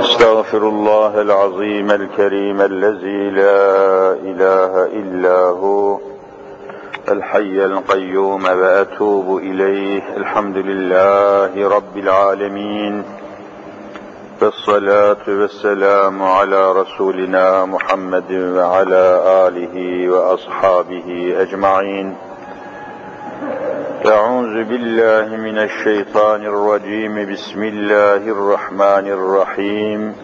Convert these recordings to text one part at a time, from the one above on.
أستغفر الله العظيم الكريم الذي لا إله إلا هو الحي القيوم وأتوب إليه الحمد لله رب العالمين والصلاة والسلام على رسولنا محمد وعلى آله وأصحابه أجمعين. أعوذ بالله من الشيطان الرجيم. بسم الله الرحمن الرحيم.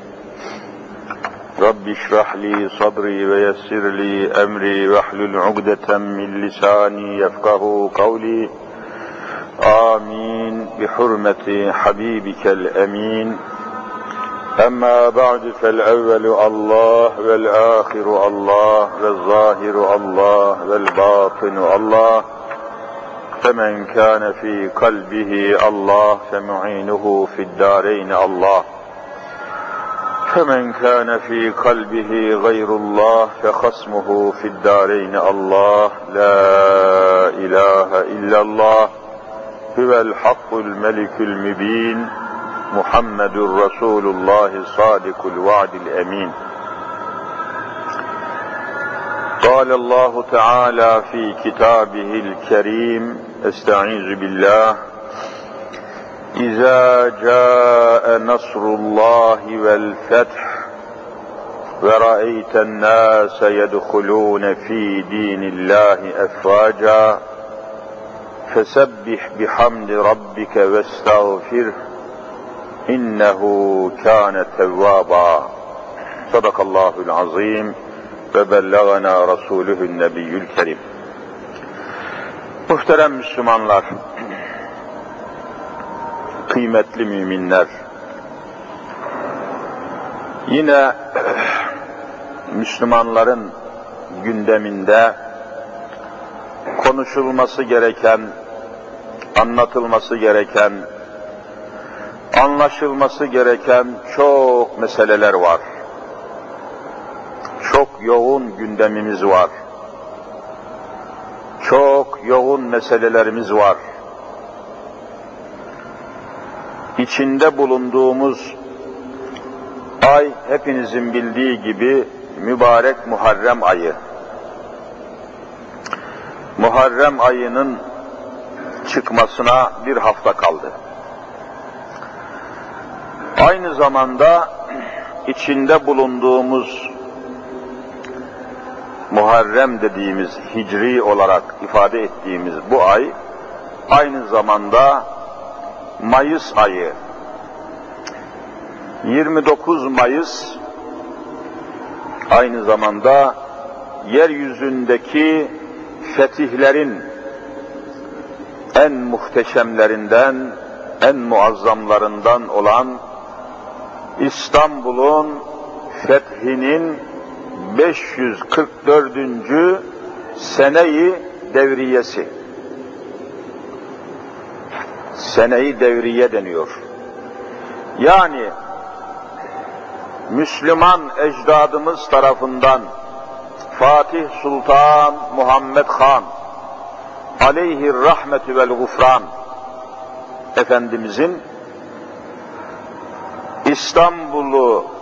رب اشرح لي صدري ويسر لي أمري واحلل عقدة من لساني يفقه قولي. آمين. بحرمة حبيبك الأمين. أما بعد فالأول الله والآخر الله والظاهر الله والباطن الله. فمن كان في قلبه الله فمعينه في الدارين الله. فمن كان في قلبه غير الله فخصمه في الدارين الله. لا إله إلا الله. هو الحق الملك المبين. محمد رسول الله صادق الوعد الأمين. قال الله تعالى في كتابه الكريم أستعيذ بالله إذا جاء نصر الله والفتح ورأيت الناس يدخلون في دين الله أفواجا فسبح بحمد ربك واستغفره إنه كان توابا صدق الله العظيم bellagana Resulühün Nebiyyül Kerim. Muhterem Müslümanlar, kıymetli müminler, yine Müslümanların gündeminde konuşulması gereken, anlatılması gereken, anlaşılması gereken çok meseleler var çok yoğun gündemimiz var. Çok yoğun meselelerimiz var. İçinde bulunduğumuz ay hepinizin bildiği gibi mübarek Muharrem ayı. Muharrem ayının çıkmasına bir hafta kaldı. Aynı zamanda içinde bulunduğumuz Muharrem dediğimiz hicri olarak ifade ettiğimiz bu ay aynı zamanda Mayıs ayı. 29 Mayıs aynı zamanda yeryüzündeki fetihlerin en muhteşemlerinden, en muazzamlarından olan İstanbul'un fethinin 544. seneyi devriyesi. Seneyi devriye deniyor. Yani Müslüman ecdadımız tarafından Fatih Sultan Muhammed Han aleyhi rahmetü vel gufran Efendimizin İstanbul'u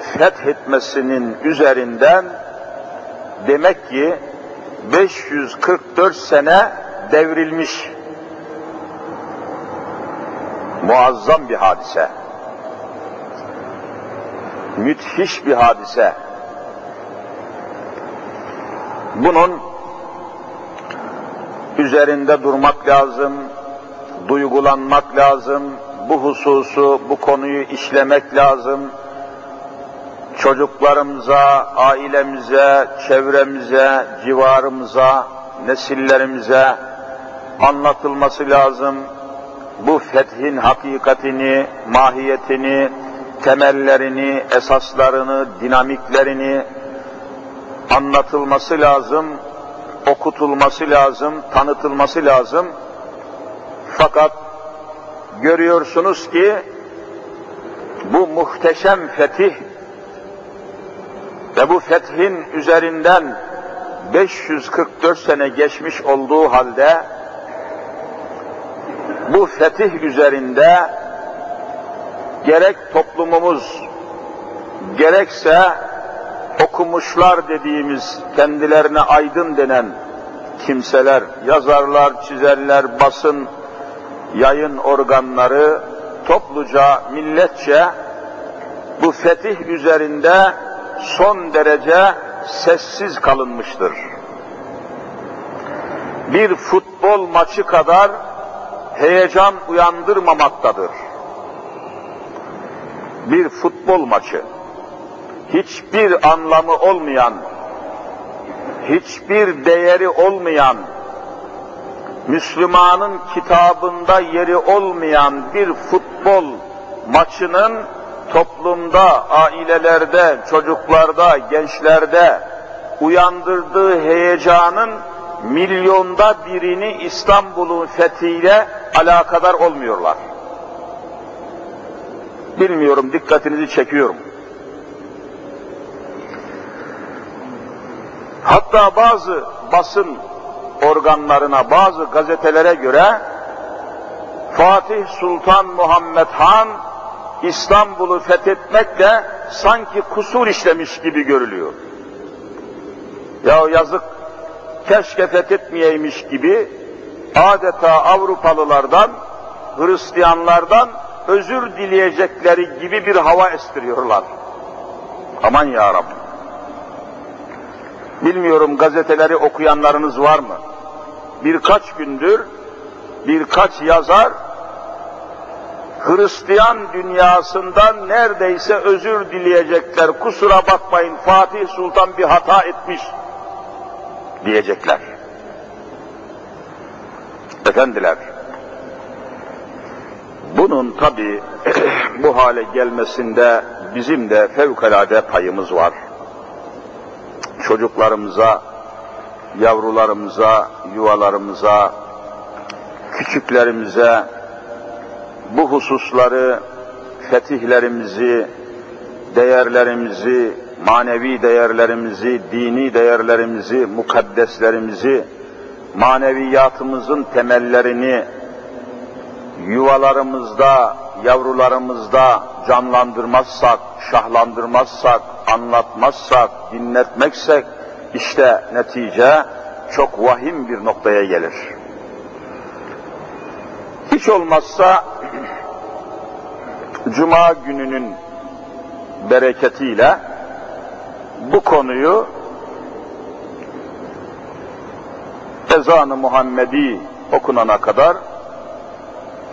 fethetmesinin üzerinden demek ki 544 sene devrilmiş. Muazzam bir hadise. Müthiş bir hadise. Bunun üzerinde durmak lazım, duygulanmak lazım, bu hususu, bu konuyu işlemek lazım, çocuklarımıza, ailemize, çevremize, civarımıza, nesillerimize anlatılması lazım. Bu fethin hakikatini, mahiyetini, temellerini, esaslarını, dinamiklerini anlatılması lazım, okutulması lazım, tanıtılması lazım. Fakat görüyorsunuz ki bu muhteşem fetih ve bu fethin üzerinden 544 sene geçmiş olduğu halde bu fetih üzerinde gerek toplumumuz, gerekse okumuşlar dediğimiz kendilerine aydın denen kimseler, yazarlar, çizerler, basın, yayın organları topluca, milletçe bu fetih üzerinde son derece sessiz kalınmıştır. Bir futbol maçı kadar heyecan uyandırmamaktadır. Bir futbol maçı hiçbir anlamı olmayan, hiçbir değeri olmayan, Müslümanın kitabında yeri olmayan bir futbol maçının toplumda, ailelerde, çocuklarda, gençlerde uyandırdığı heyecanın milyonda birini İstanbul'un fethiyle alakadar olmuyorlar. Bilmiyorum, dikkatinizi çekiyorum. Hatta bazı basın organlarına, bazı gazetelere göre Fatih Sultan Muhammed Han İstanbul'u fethetmekle sanki kusur işlemiş gibi görülüyor. Ya yazık, keşke fethetmeyeymiş gibi adeta Avrupalılardan, Hristiyanlardan özür dileyecekleri gibi bir hava estiriyorlar. Aman ya Rabbi. Bilmiyorum gazeteleri okuyanlarınız var mı? Birkaç gündür birkaç yazar Hristiyan dünyasından neredeyse özür dileyecekler. Kusura bakmayın Fatih Sultan bir hata etmiş diyecekler. Efendiler, bunun tabi bu hale gelmesinde bizim de fevkalade payımız var. Çocuklarımıza, yavrularımıza, yuvalarımıza, küçüklerimize bu hususları, fetihlerimizi, değerlerimizi, manevi değerlerimizi, dini değerlerimizi, mukaddeslerimizi, maneviyatımızın temellerini yuvalarımızda, yavrularımızda canlandırmazsak, şahlandırmazsak, anlatmazsak, dinletmeksek, işte netice çok vahim bir noktaya gelir. Hiç olmazsa Cuma gününün bereketiyle bu konuyu ezanı Muhammedi okunana kadar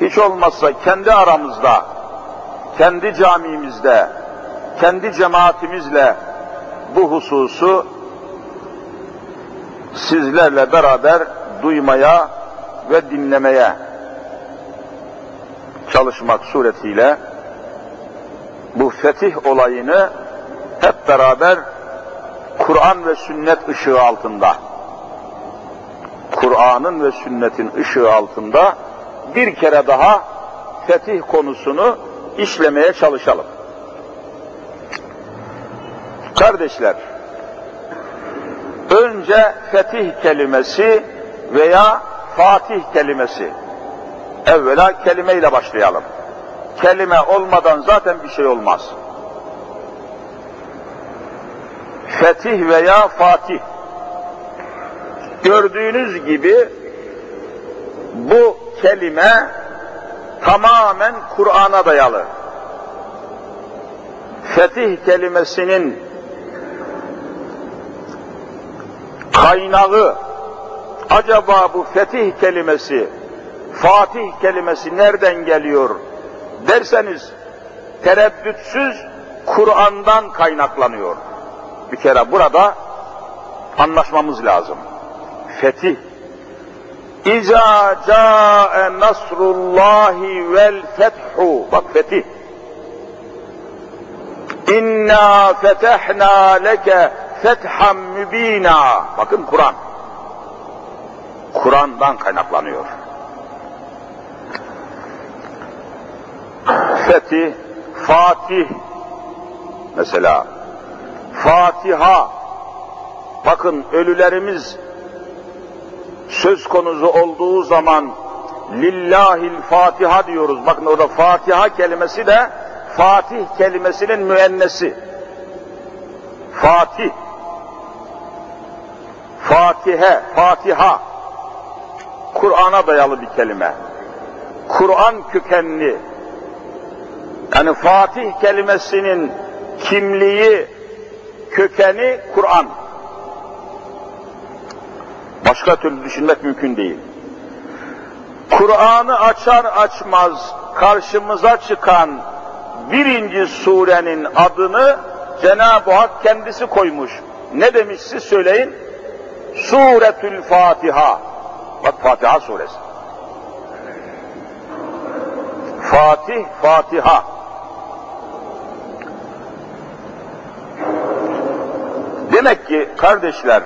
hiç olmazsa kendi aramızda, kendi camimizde, kendi cemaatimizle bu hususu sizlerle beraber duymaya ve dinlemeye çalışmak suretiyle bu fetih olayını hep beraber Kur'an ve sünnet ışığı altında Kur'an'ın ve sünnetin ışığı altında bir kere daha fetih konusunu işlemeye çalışalım. Kardeşler, önce fetih kelimesi veya fatih kelimesi. Evvela kelimeyle başlayalım. Kelime olmadan zaten bir şey olmaz. Fetih veya fatih. Gördüğünüz gibi bu kelime tamamen Kur'an'a dayalı. Fetih kelimesinin kaynağı acaba bu fetih kelimesi, fatih kelimesi nereden geliyor derseniz tereddütsüz Kur'an'dan kaynaklanıyor. Bir kere burada anlaşmamız lazım. Fetih. İza ca'e nasrullahi vel fethu. Bak fetih. İnna fetehna leke fethan mübina. Bakın Kur'an. Kur'an'dan kaynaklanıyor. Fetih, Fatih mesela Fatiha bakın ölülerimiz söz konusu olduğu zaman lillahil Fatiha diyoruz. Bakın orada Fatiha kelimesi de Fatih kelimesinin müennesi. Fatih, Fatihe, Fatiha, Kur'an'a dayalı bir kelime. Kur'an kökenli, yani Fatih kelimesinin kimliği, kökeni Kur'an. Başka türlü düşünmek mümkün değil. Kur'an'ı açar açmaz karşımıza çıkan birinci surenin adını Cenab-ı Hak kendisi koymuş. Ne demiş siz söyleyin? Suretül Fatiha. Bak Fatiha suresi. Fatih, Fatiha. Demek ki kardeşler,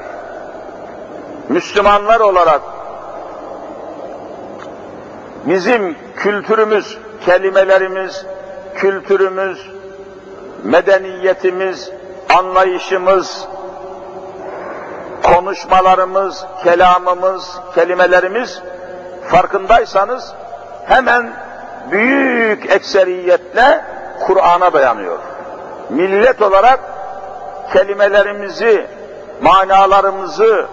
Müslümanlar olarak bizim kültürümüz, kelimelerimiz, kültürümüz, medeniyetimiz, anlayışımız, konuşmalarımız, kelamımız, kelimelerimiz farkındaysanız hemen büyük ekseriyetle Kur'an'a dayanıyor. Millet olarak kelimelerimizi, manalarımızı,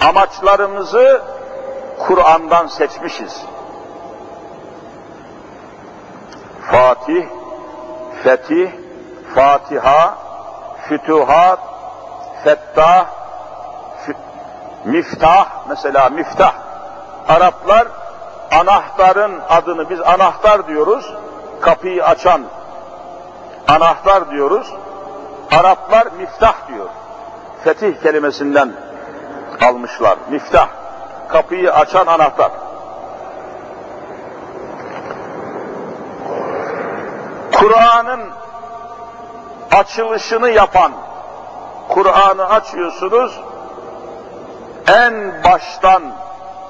amaçlarımızı Kur'an'dan seçmişiz. Fatih, Fetih, Fatiha, Fütuhat, Fettah, Miftah, mesela Miftah. Araplar anahtarın adını biz anahtar diyoruz, kapıyı açan anahtar diyoruz. Araplar miftah diyor. Fetih kelimesinden almışlar. Miftah, kapıyı açan anahtar. Kur'an'ın açılışını yapan, Kur'an'ı açıyorsunuz, en baştan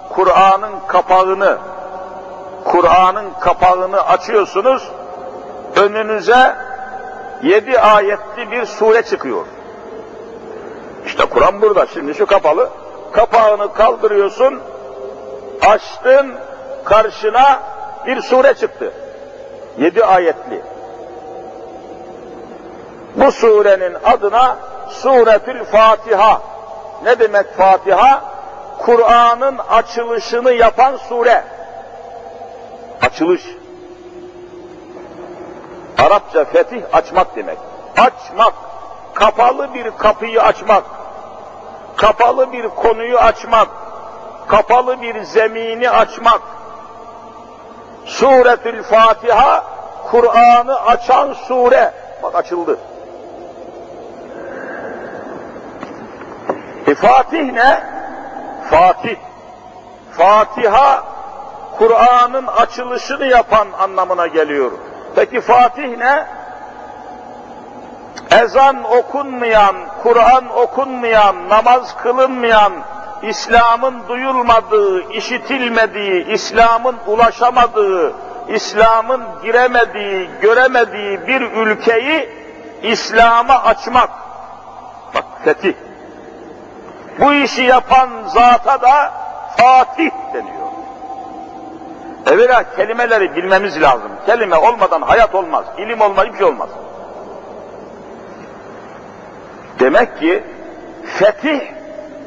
Kur'an'ın kapağını, Kur'an'ın kapağını açıyorsunuz, önünüze yedi ayetli bir sure çıkıyor. İşte Kur'an burada, şimdi şu kapalı, kapağını kaldırıyorsun, açtın, karşına bir sure çıktı. Yedi ayetli. Bu surenin adına Suretül Fatiha. Ne demek Fatiha? Kur'an'ın açılışını yapan sure. Açılış. Arapça fetih açmak demek. Açmak. Kapalı bir kapıyı açmak. Kapalı bir konuyu açmak. Kapalı bir zemini açmak. Suretül Fatiha Kur'an'ı açan sure. Bak açıldı. E Fatih ne? Fatih. Fatiha Kur'an'ın açılışını yapan anlamına geliyor. Peki Fatih ne? Ezan okunmayan, Kur'an okunmayan, namaz kılınmayan, İslam'ın duyulmadığı, işitilmediği, İslam'ın ulaşamadığı, İslam'ın giremediği, göremediği bir ülkeyi İslam'a açmak. Bak fetih. Bu işi yapan zata da Fatih deniyor. Evvela kelimeleri bilmemiz lazım. Kelime olmadan hayat olmaz, ilim hiçbir şey olmaz. Demek ki fetih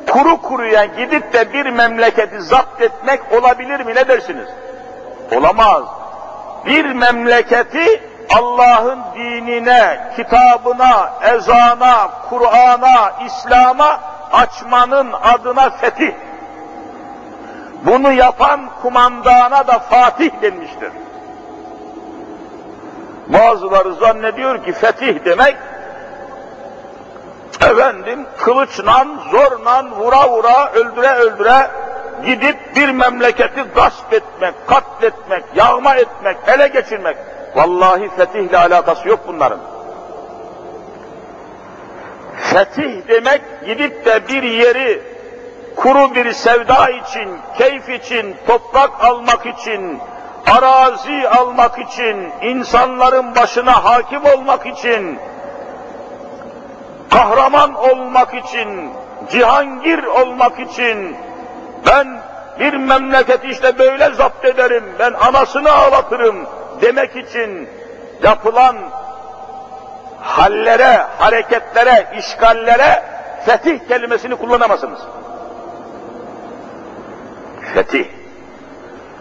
kuru kuruya gidip de bir memleketi zapt etmek olabilir mi ne dersiniz? Olamaz. Bir memleketi Allah'ın dinine, kitabına, ezana, Kur'an'a, İslam'a açmanın adına fetih. Bunu yapan kumandana da Fatih denmiştir. Bazıları zannediyor ki fetih demek efendim kılıçla, zorla, vura vura, öldüre öldüre gidip bir memleketi gasp etmek, katletmek, yağma etmek, ele geçirmek. Vallahi fetihle alakası yok bunların. Fetih demek gidip de bir yeri kuru bir sevda için, keyif için, toprak almak için, arazi almak için, insanların başına hakim olmak için, kahraman olmak için, cihangir olmak için, ben bir memleketi işte böyle zapt ederim, ben anasını ağlatırım demek için yapılan hallere, hareketlere, işgallere fetih kelimesini kullanamazsınız. Fetih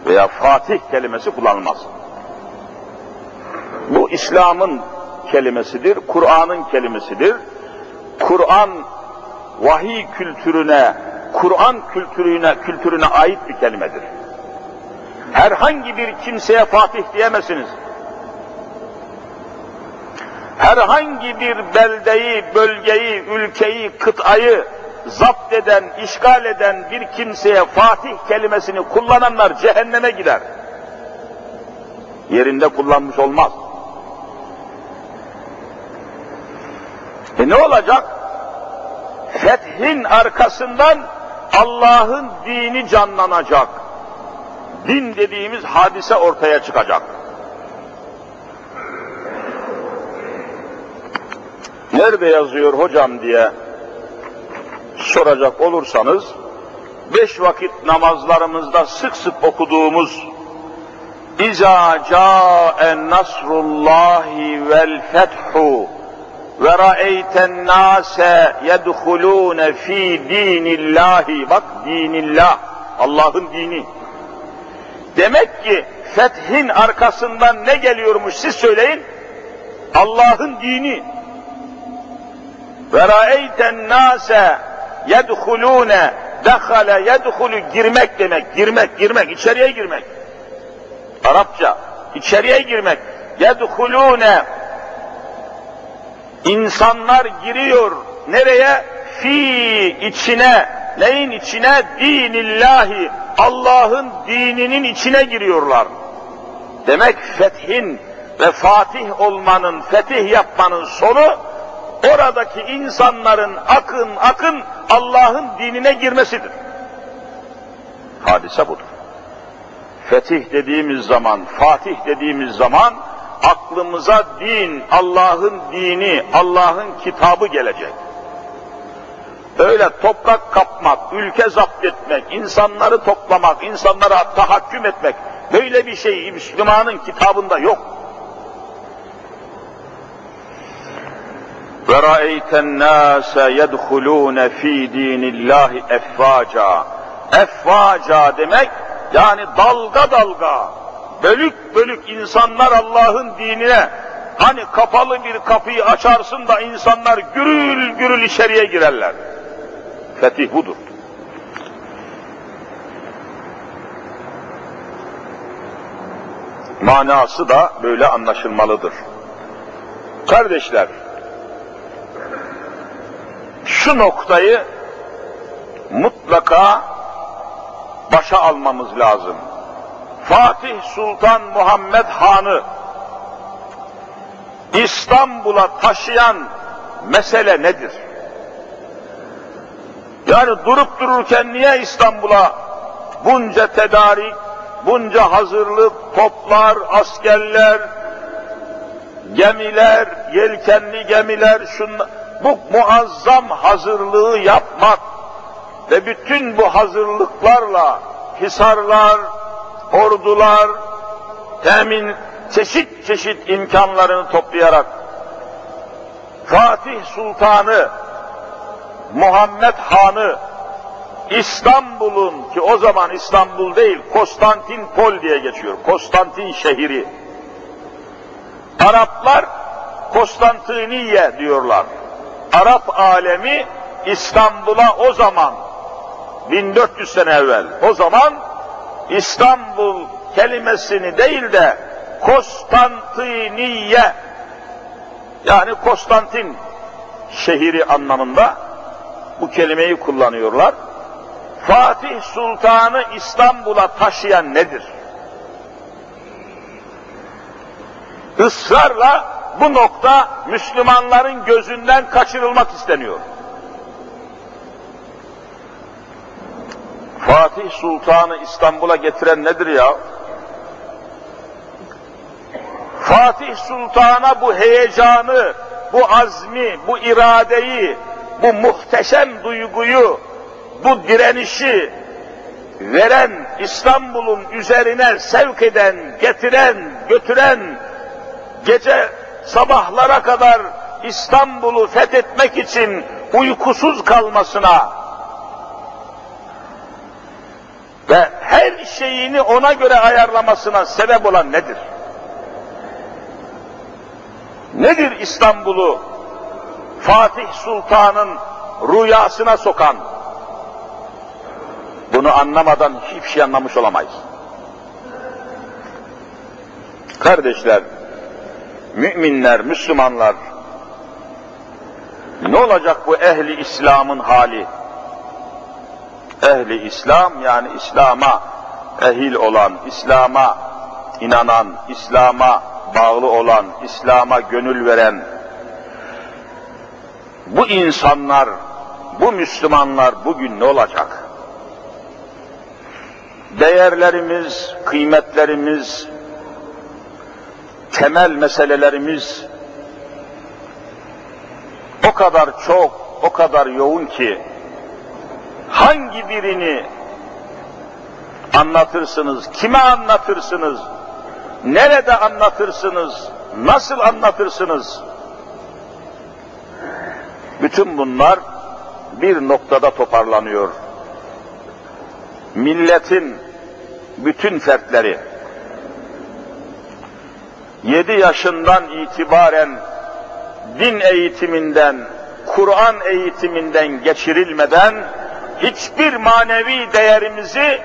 veya Fatih kelimesi kullanılmaz. Bu İslam'ın kelimesidir, Kur'an'ın kelimesidir. Kur'an vahiy kültürüne, Kur'an kültürüne, kültürüne ait bir kelimedir. Herhangi bir kimseye Fatih diyemezsiniz. Herhangi bir beldeyi, bölgeyi, ülkeyi, kıtayı zapt eden, işgal eden bir kimseye Fatih kelimesini kullananlar cehenneme gider. Yerinde kullanmış olmaz. E ne olacak? Fethin arkasından Allah'ın dini canlanacak. Din dediğimiz hadise ortaya çıkacak. Nerede yazıyor hocam diye soracak olursanız, beş vakit namazlarımızda sık sık okuduğumuz İza ca'en nasrullahi vel fethu ve ra'eyten nase yedhulûne fi dinillahi bak dinillah Allah'ın dini. Demek ki fethin arkasından ne geliyormuş siz söyleyin. Allah'ın dini. Ve ra'eyten nase yedhulûne dehale yedhulü girmek demek girmek girmek içeriye girmek Arapça içeriye girmek yedhulûne İnsanlar giriyor nereye? Fi içine, neyin içine? Dinillahi, Allah'ın dininin içine giriyorlar. Demek fethin ve fatih olmanın, fetih yapmanın sonu oradaki insanların akın akın Allah'ın dinine girmesidir. Hadise budur. Fetih dediğimiz zaman, fatih dediğimiz zaman aklımıza din, Allah'ın dini, Allah'ın kitabı gelecek. Öyle toprak kapmak, ülke zapt etmek, insanları toplamak, insanlara tahakküm etmek, böyle bir şey Müslümanın kitabında yok. وَرَأَيْتَ النَّاسَ يَدْخُلُونَ ف۪ي د۪ينِ اللّٰهِ اَفْوَاجًا Efvaca demek, yani dalga dalga, bölük bölük insanlar Allah'ın dinine, hani kapalı bir kapıyı açarsın da insanlar gürül gürül içeriye girerler. Fetih budur. Manası da böyle anlaşılmalıdır. Kardeşler, şu noktayı mutlaka başa almamız lazım. Fatih Sultan Muhammed Han'ı İstanbul'a taşıyan mesele nedir? Yani durup dururken niye İstanbul'a bunca tedarik, bunca hazırlık, toplar, askerler, gemiler, yelkenli gemiler, şunlar, bu muazzam hazırlığı yapmak ve bütün bu hazırlıklarla hisarlar, ordular, temin çeşit çeşit imkanlarını toplayarak Fatih Sultanı, Muhammed Han'ı İstanbul'un ki o zaman İstanbul değil Konstantinpol diye geçiyor. Konstantin şehri. Araplar Konstantiniye diyorlar. Arap alemi İstanbul'a o zaman 1400 sene evvel o zaman İstanbul kelimesini değil de Konstantiniye yani Konstantin şehri anlamında bu kelimeyi kullanıyorlar. Fatih Sultan'ı İstanbul'a taşıyan nedir? Israrla bu nokta Müslümanların gözünden kaçırılmak isteniyor. Fatih Sultan'ı İstanbul'a getiren nedir ya? Fatih Sultan'a bu heyecanı, bu azmi, bu iradeyi, bu muhteşem duyguyu, bu direnişi veren, İstanbul'un üzerine sevk eden, getiren, götüren, gece sabahlara kadar İstanbul'u fethetmek için uykusuz kalmasına ve her şeyini ona göre ayarlamasına sebep olan nedir? Nedir İstanbul'u Fatih Sultan'ın rüyasına sokan? Bunu anlamadan hiçbir şey anlamış olamayız. Kardeşler, müminler, Müslümanlar, ne olacak bu ehli İslam'ın hali? Ehli İslam yani İslam'a ehil olan, İslam'a inanan, İslam'a bağlı olan, İslam'a gönül veren bu insanlar, bu Müslümanlar bugün ne olacak? Değerlerimiz, kıymetlerimiz, temel meselelerimiz o kadar çok, o kadar yoğun ki hangi birini anlatırsınız, kime anlatırsınız, nerede anlatırsınız, nasıl anlatırsınız? Bütün bunlar bir noktada toparlanıyor. Milletin bütün fertleri, 7 yaşından itibaren din eğitiminden, Kur'an eğitiminden geçirilmeden hiçbir manevi değerimizi,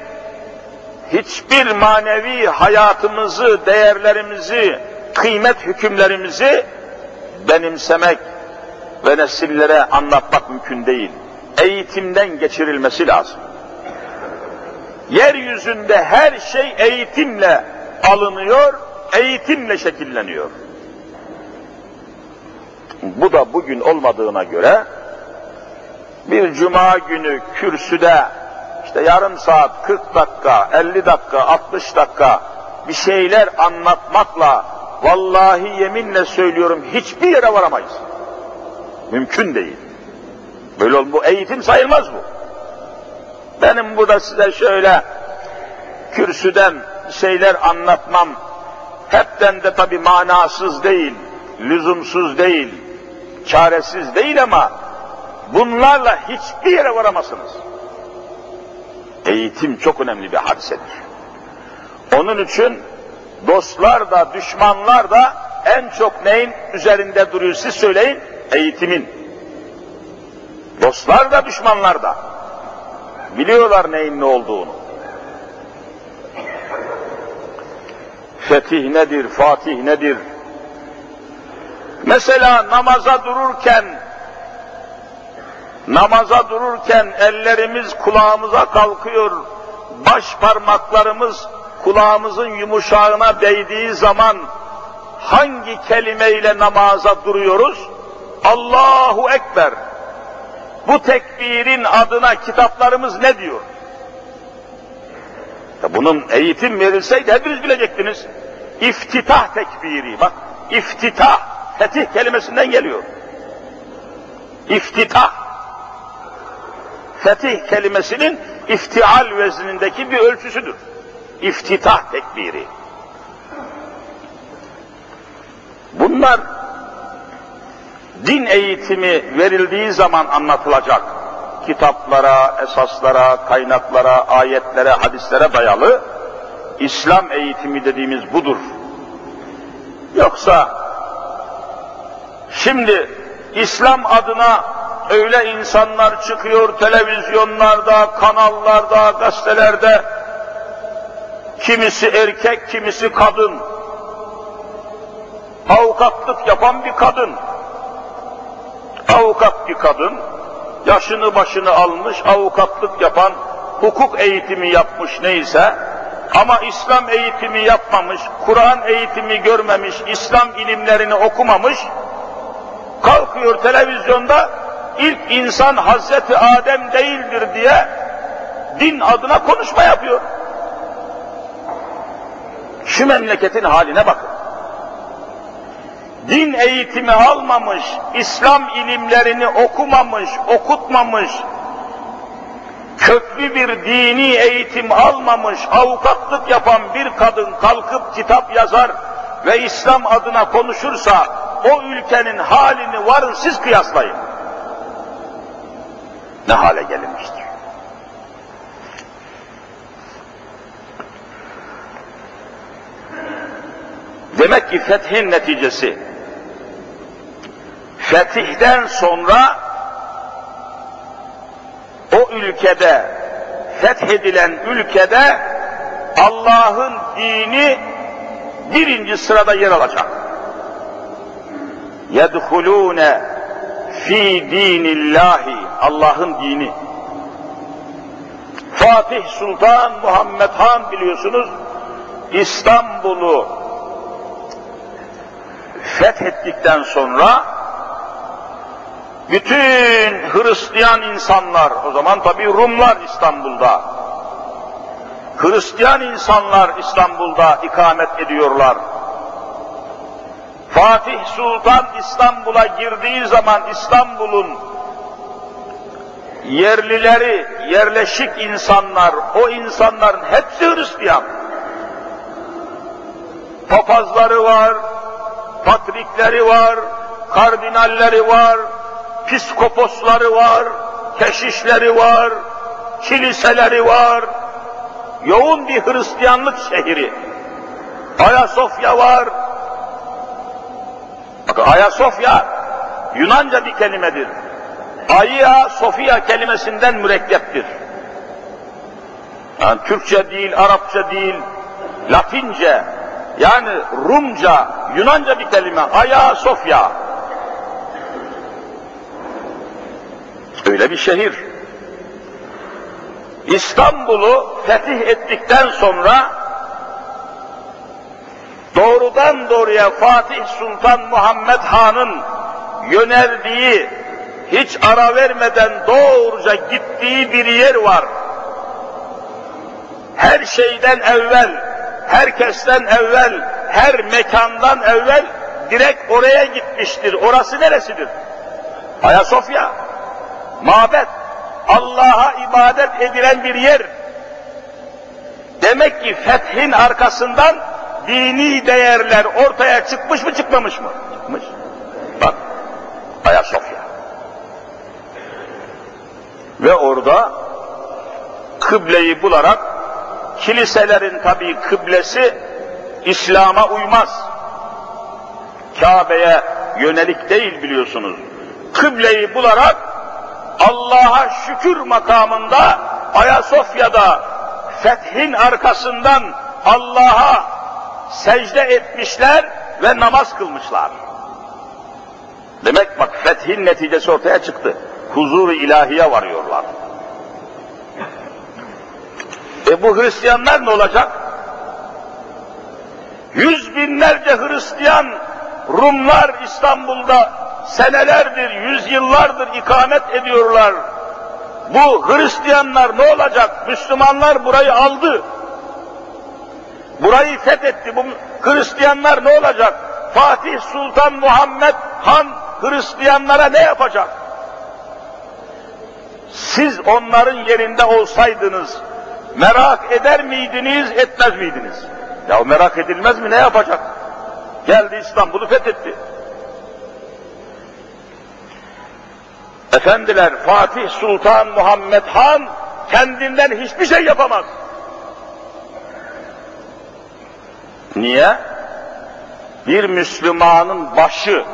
hiçbir manevi hayatımızı, değerlerimizi, kıymet hükümlerimizi benimsemek ve nesillere anlatmak mümkün değil. Eğitimden geçirilmesi lazım. Yeryüzünde her şey eğitimle alınıyor, eğitimle şekilleniyor. Bu da bugün olmadığına göre bir cuma günü kürsüde işte yarım saat, 40 dakika, 50 dakika, 60 dakika bir şeyler anlatmakla vallahi yeminle söylüyorum hiçbir yere varamayız. Mümkün değil. Böyle ol, bu eğitim sayılmaz bu. Benim burada size şöyle kürsüden şeyler anlatmam hepten de tabi manasız değil, lüzumsuz değil, çaresiz değil ama bunlarla hiçbir yere varamazsınız. Eğitim çok önemli bir hadisedir. Onun için dostlar da düşmanlar da en çok neyin üzerinde duruyor siz söyleyin? Eğitimin. Dostlar da düşmanlar da. Biliyorlar neyin ne olduğunu. Fetih nedir, Fatih nedir? Mesela namaza dururken namaza dururken ellerimiz kulağımıza kalkıyor, baş parmaklarımız kulağımızın yumuşağına değdiği zaman hangi kelimeyle namaza duruyoruz? Allahu Ekber. Bu tekbirin adına kitaplarımız ne diyor? Ya bunun eğitim verilseydi hepiniz bilecektiniz. İftitah tekbiri. Bak iftitah fetih kelimesinden geliyor. İftitah fetih kelimesinin iftial veznindeki bir ölçüsüdür. İftitah tekbiri. Bunlar din eğitimi verildiği zaman anlatılacak kitaplara, esaslara, kaynaklara, ayetlere, hadislere dayalı İslam eğitimi dediğimiz budur. Yoksa şimdi İslam adına öyle insanlar çıkıyor televizyonlarda, kanallarda, gazetelerde, kimisi erkek, kimisi kadın, avukatlık yapan bir kadın, avukat bir kadın, yaşını başını almış, avukatlık yapan, hukuk eğitimi yapmış neyse, ama İslam eğitimi yapmamış, Kur'an eğitimi görmemiş, İslam ilimlerini okumamış, kalkıyor televizyonda ilk insan Hazreti Adem değildir diye din adına konuşma yapıyor. Şu memleketin haline bakın din eğitimi almamış, İslam ilimlerini okumamış, okutmamış, köklü bir dini eğitim almamış, avukatlık yapan bir kadın kalkıp kitap yazar ve İslam adına konuşursa o ülkenin halini varın siz kıyaslayın. Ne hale gelinmiştir. Demek ki fethin neticesi, fetihten sonra o ülkede, fethedilen ülkede Allah'ın dini birinci sırada yer alacak. يَدْخُلُونَ fi dinillahi Allah'ın dini. Fatih Sultan Muhammed Han biliyorsunuz İstanbul'u fethettikten sonra bütün Hristiyan insanlar, o zaman tabi Rumlar İstanbul'da, Hristiyan insanlar İstanbul'da ikamet ediyorlar. Fatih Sultan İstanbul'a girdiği zaman İstanbul'un yerlileri, yerleşik insanlar, o insanların hepsi Hristiyan. Papazları var, patrikleri var, kardinalleri var, piskoposları var, keşişleri var, kiliseleri var. Yoğun bir Hristiyanlık şehri. Ayasofya var. Bakın Ayasofya Yunanca bir kelimedir. Ayya Sofia kelimesinden mürekkeptir. Yani Türkçe değil, Arapça değil, Latince, yani Rumca, Yunanca bir kelime. Aya Sofya. Öyle bir şehir. İstanbul'u fetih ettikten sonra doğrudan doğruya Fatih Sultan Muhammed Han'ın yöneldiği, hiç ara vermeden doğruca gittiği bir yer var. Her şeyden evvel, herkesten evvel, her mekandan evvel direkt oraya gitmiştir. Orası neresidir? Ayasofya. Mabet. Allah'a ibadet edilen bir yer. Demek ki fethin arkasından dini değerler ortaya çıkmış mı çıkmamış mı? Çıkmış. Bak Ayasofya. Ve orada kıbleyi bularak kiliselerin tabi kıblesi İslam'a uymaz. Kabe'ye yönelik değil biliyorsunuz. Kıbleyi bularak Allah'a şükür makamında Ayasofya'da fethin arkasından Allah'a secde etmişler ve namaz kılmışlar. Demek bak fethin neticesi ortaya çıktı. Huzur-u ilahiye varıyorlar. E bu Hristiyanlar ne olacak? Yüz binlerce Hristiyan Rumlar İstanbul'da senelerdir, yüzyıllardır ikamet ediyorlar. Bu Hristiyanlar ne olacak? Müslümanlar burayı aldı. Burayı fethetti. Bu Hristiyanlar ne olacak? Fatih Sultan Muhammed Han Hristiyanlara ne yapacak? Siz onların yerinde olsaydınız merak eder miydiniz, etmez miydiniz? Ya merak edilmez mi? Ne yapacak? Geldi İstanbul'u fethetti. Efendiler Fatih Sultan Muhammed Han kendinden hiçbir şey yapamaz. Niye? Bir Müslümanın başı,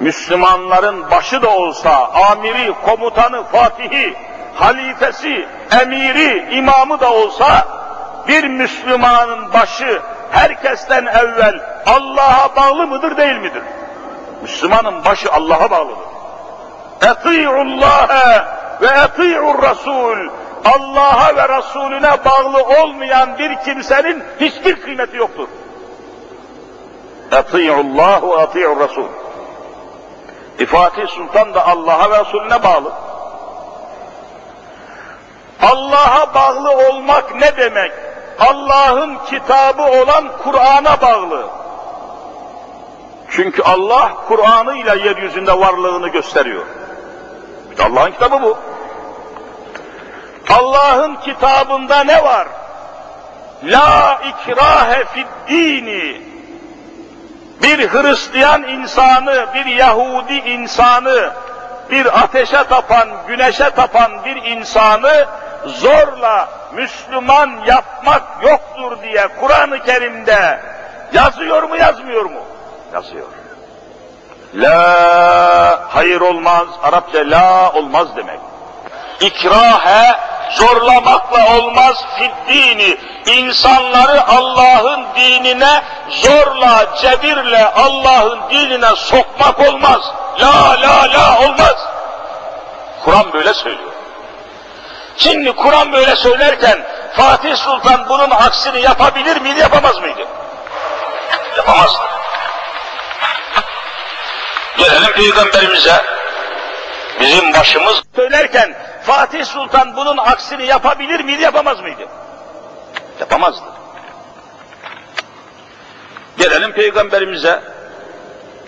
Müslümanların başı da olsa, amiri, komutanı, fatihi, halifesi, emiri, imamı da olsa, bir Müslümanın başı herkesten evvel Allah'a bağlı mıdır değil midir? Müslümanın başı Allah'a bağlıdır. Eti'ullâhe ve eti'ur Rasul. Allah'a ve Resulüne bağlı olmayan bir kimsenin hiçbir kıymeti yoktur. Eti'ullah ve eti'ur Rasul. E Sultan da Allah'a ve Resulüne bağlı. Allah'a bağlı olmak ne demek? Allah'ın kitabı olan Kur'an'a bağlı. Çünkü Allah Kur'an'ıyla yeryüzünde varlığını gösteriyor. İşte Allah'ın kitabı bu. Allah'ın kitabında ne var? La ikrahe fid dini. bir Hristiyan insanı, bir Yahudi insanı, bir ateşe tapan, güneşe tapan bir insanı zorla Müslüman yapmak yoktur diye Kur'an-ı Kerim'de yazıyor mu yazmıyor mu? Yazıyor. La hayır olmaz, Arapça la olmaz demek. İkrahe zorlamakla olmaz fiddini. İnsanları Allah'ın dinine zorla, cebirle Allah'ın dinine sokmak olmaz. La la la olmaz. Kur'an böyle söylüyor. Şimdi Kur'an böyle söylerken Fatih Sultan bunun aksini yapabilir miydi, yapamaz mıydı? Yapamazdı. Gelelim Peygamberimize. Bizim başımız söylerken Fatih Sultan bunun aksini yapabilir miydi, yapamaz mıydı? Yapamazdı. Gelelim Peygamberimize.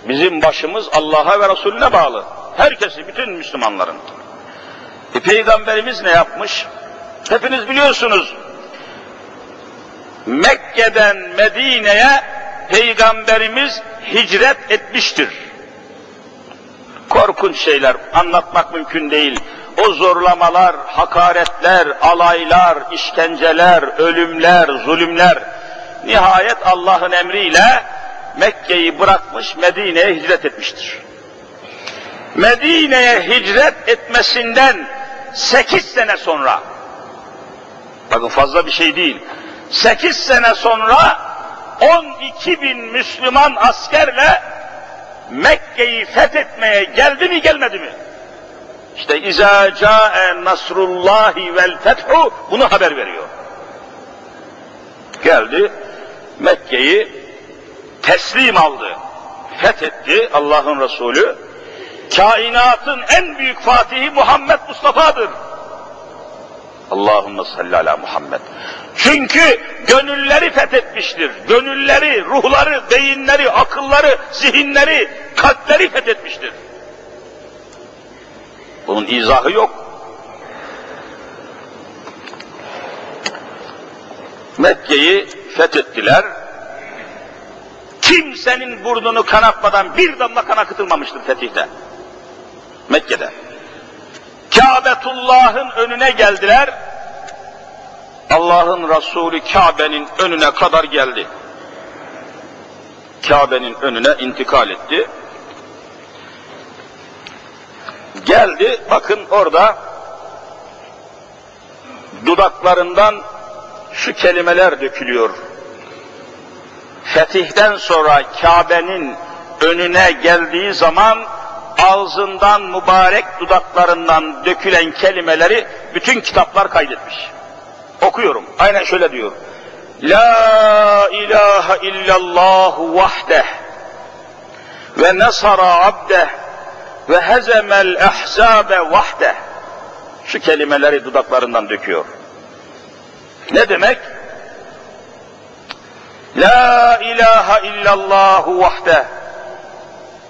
Bizim başımız Allah'a ve Resulüne bağlı. Herkesi, bütün Müslümanların. E, Peygamberimiz ne yapmış? Hepiniz biliyorsunuz. Mekke'den Medine'ye Peygamberimiz hicret etmiştir. Korkunç şeyler anlatmak mümkün değil. O zorlamalar, hakaretler, alaylar, işkenceler, ölümler, zulümler. Nihayet Allah'ın emriyle Mekke'yi bırakmış Medine'ye hicret etmiştir. Medine'ye hicret etmesinden sekiz sene sonra, bakın fazla bir şey değil, sekiz sene sonra 12 bin Müslüman askerle Mekke'yi fethetmeye geldi mi gelmedi mi? İşte izâ câe nasrullahi vel fethu bunu haber veriyor. Geldi Mekke'yi teslim aldı. Fethetti Allah'ın Resulü. Kainatın en büyük fatihi Muhammed Mustafa'dır. Allahümme salli ala Muhammed. Çünkü gönülleri fethetmiştir. Gönülleri, ruhları, beyinleri, akılları, zihinleri, kalpleri fethetmiştir. Bunun izahı yok. Mekke'yi fethettiler. Kimsenin burnunu kanatmadan bir damla kan akıtılmamıştır fetihte. Mekke'de. Kabetullah'ın önüne geldiler. Allah'ın Resulü Kabe'nin önüne kadar geldi. Kabe'nin önüne intikal etti. Geldi, bakın orada dudaklarından şu kelimeler dökülüyor. Fetihten sonra Kabe'nin önüne geldiği zaman ağzından mübarek dudaklarından dökülen kelimeleri bütün kitaplar kaydetmiş. Okuyorum. Aynen şöyle diyor. La ilahe illallah vahdeh ve nasara abdeh ve hezemel ahzabe vahdeh. Şu kelimeleri dudaklarından döküyor. Ne demek? La ilahe illallah vahdeh.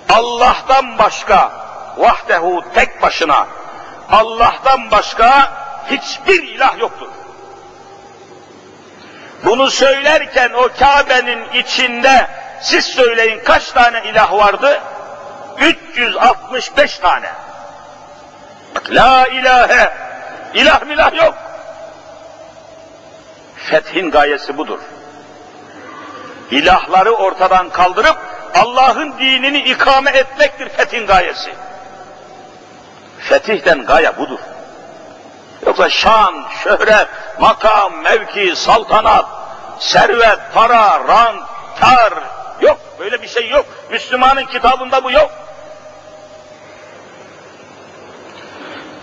Allah'tan başka, vahdehu tek başına, Allah'tan başka hiçbir ilah yoktur. Bunu söylerken o Kabe'nin içinde siz söyleyin kaç tane ilah vardı? 365 tane. Bak la ilahe, ilah milah yok. Fethin gayesi budur. İlahları ortadan kaldırıp Allah'ın dinini ikame etmektir fethin gayesi. Fetihten gaye budur. Yoksa şan, şöhret, makam, mevki, saltanat, servet, para, rant, kar yok. Böyle bir şey yok. Müslümanın kitabında bu yok.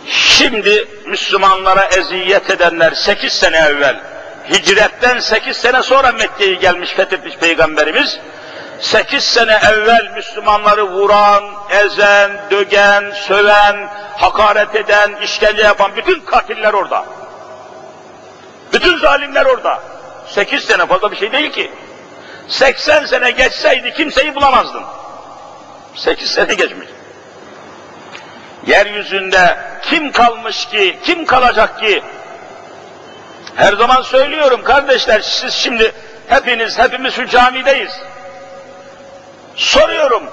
Şimdi Müslümanlara eziyet edenler sekiz sene evvel, hicretten sekiz sene sonra Mekke'yi gelmiş fethetmiş Peygamberimiz, sekiz sene evvel Müslümanları vuran, ezen, dögen, söven, hakaret eden, işkence yapan bütün katiller orada. Bütün zalimler orada. Sekiz sene fazla bir şey değil ki. Seksen sene geçseydi kimseyi bulamazdın. Sekiz sene geçmiş. Yeryüzünde kim kalmış ki, kim kalacak ki? Her zaman söylüyorum kardeşler, siz şimdi hepiniz, hepimiz şu camideyiz. Soruyorum,